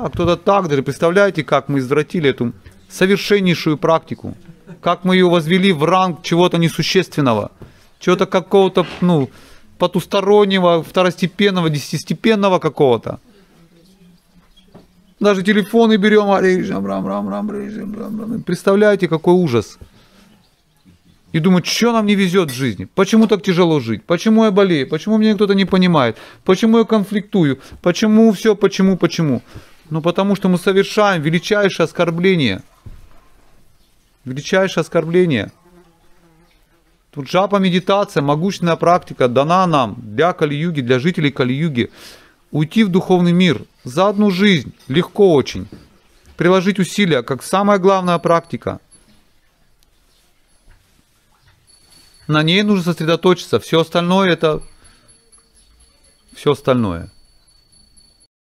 так, кто-то так. Даже представляете, как мы извратили эту совершеннейшую практику. Как мы ее возвели в ранг чего-то несущественного. Чего-то какого-то, ну, потустороннего, второстепенного, десятистепенного какого-то. Даже телефоны берем, представляете, какой ужас. И думают, что нам не везет в жизни, почему так тяжело жить, почему я болею, почему меня кто-то не понимает, почему я конфликтую, почему все, почему, почему. Ну потому что мы совершаем величайшее оскорбление. Величайшее оскорбление. Тут жапа медитация, могущественная практика дана нам для Кали-юги, для жителей Кали-юги. Уйти в духовный мир за одну жизнь легко очень. Приложить усилия, как самая главная практика. На ней нужно сосредоточиться. Все остальное это все остальное.